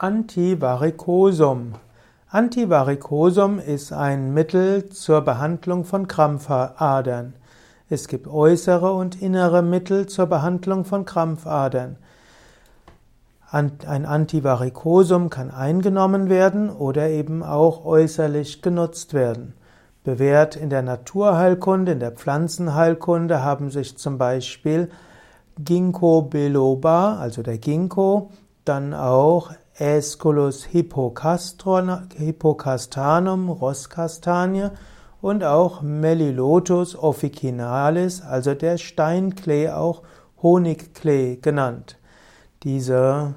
Antivaricosum. Antivaricosum ist ein Mittel zur Behandlung von Krampfadern. Es gibt äußere und innere Mittel zur Behandlung von Krampfadern. Ein Antivaricosum kann eingenommen werden oder eben auch äußerlich genutzt werden. Bewährt in der Naturheilkunde, in der Pflanzenheilkunde haben sich zum Beispiel Ginkgo biloba, also der Ginkgo, dann auch Aesculus hippocastanum, Rosskastanie und auch Melilotus officinalis, also der Steinklee, auch Honigklee genannt. Diese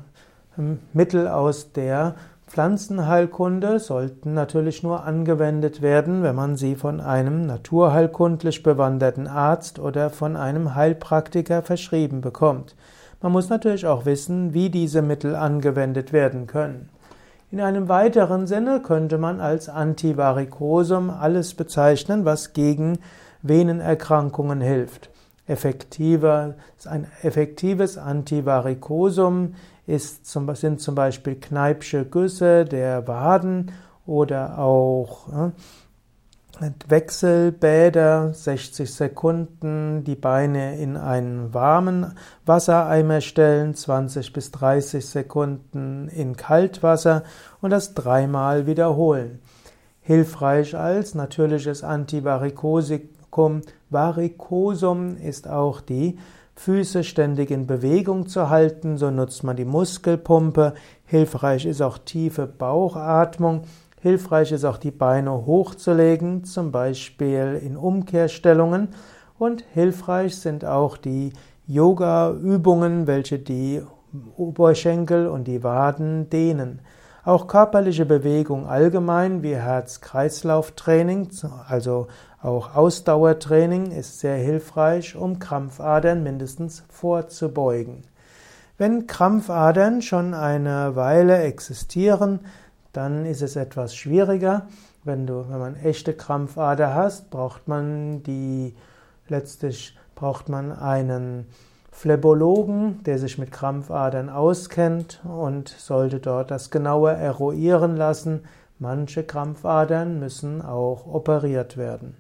hm, Mittel aus der Pflanzenheilkunde sollten natürlich nur angewendet werden, wenn man sie von einem naturheilkundlich bewanderten Arzt oder von einem Heilpraktiker verschrieben bekommt. Man muss natürlich auch wissen, wie diese Mittel angewendet werden können. In einem weiteren Sinne könnte man als Antivarikosum alles bezeichnen, was gegen Venenerkrankungen hilft. Effektiver, ein effektives Antivarikosum ist sind zum Beispiel Kneipsche Güsse der Waden oder auch Wechselbäder, 60 Sekunden, die Beine in einen warmen Wassereimer stellen, 20 bis 30 Sekunden in Kaltwasser und das dreimal wiederholen. Hilfreich als natürliches Antivarikosikum, Varikosum ist auch die Füße ständig in Bewegung zu halten, so nutzt man die Muskelpumpe. Hilfreich ist auch tiefe Bauchatmung. Hilfreich ist auch die Beine hochzulegen, zum Beispiel in Umkehrstellungen. Und hilfreich sind auch die Yoga-Übungen, welche die Oberschenkel und die Waden dehnen. Auch körperliche Bewegung allgemein wie Herz-Kreislauf-Training, also auch Ausdauertraining ist sehr hilfreich, um Krampfadern mindestens vorzubeugen. Wenn Krampfadern schon eine Weile existieren, dann ist es etwas schwieriger. Wenn du, wenn man echte Krampfader hast, braucht man die, letztlich braucht man einen Phlebologen, der sich mit Krampfadern auskennt und sollte dort das genauer eruieren lassen. Manche Krampfadern müssen auch operiert werden.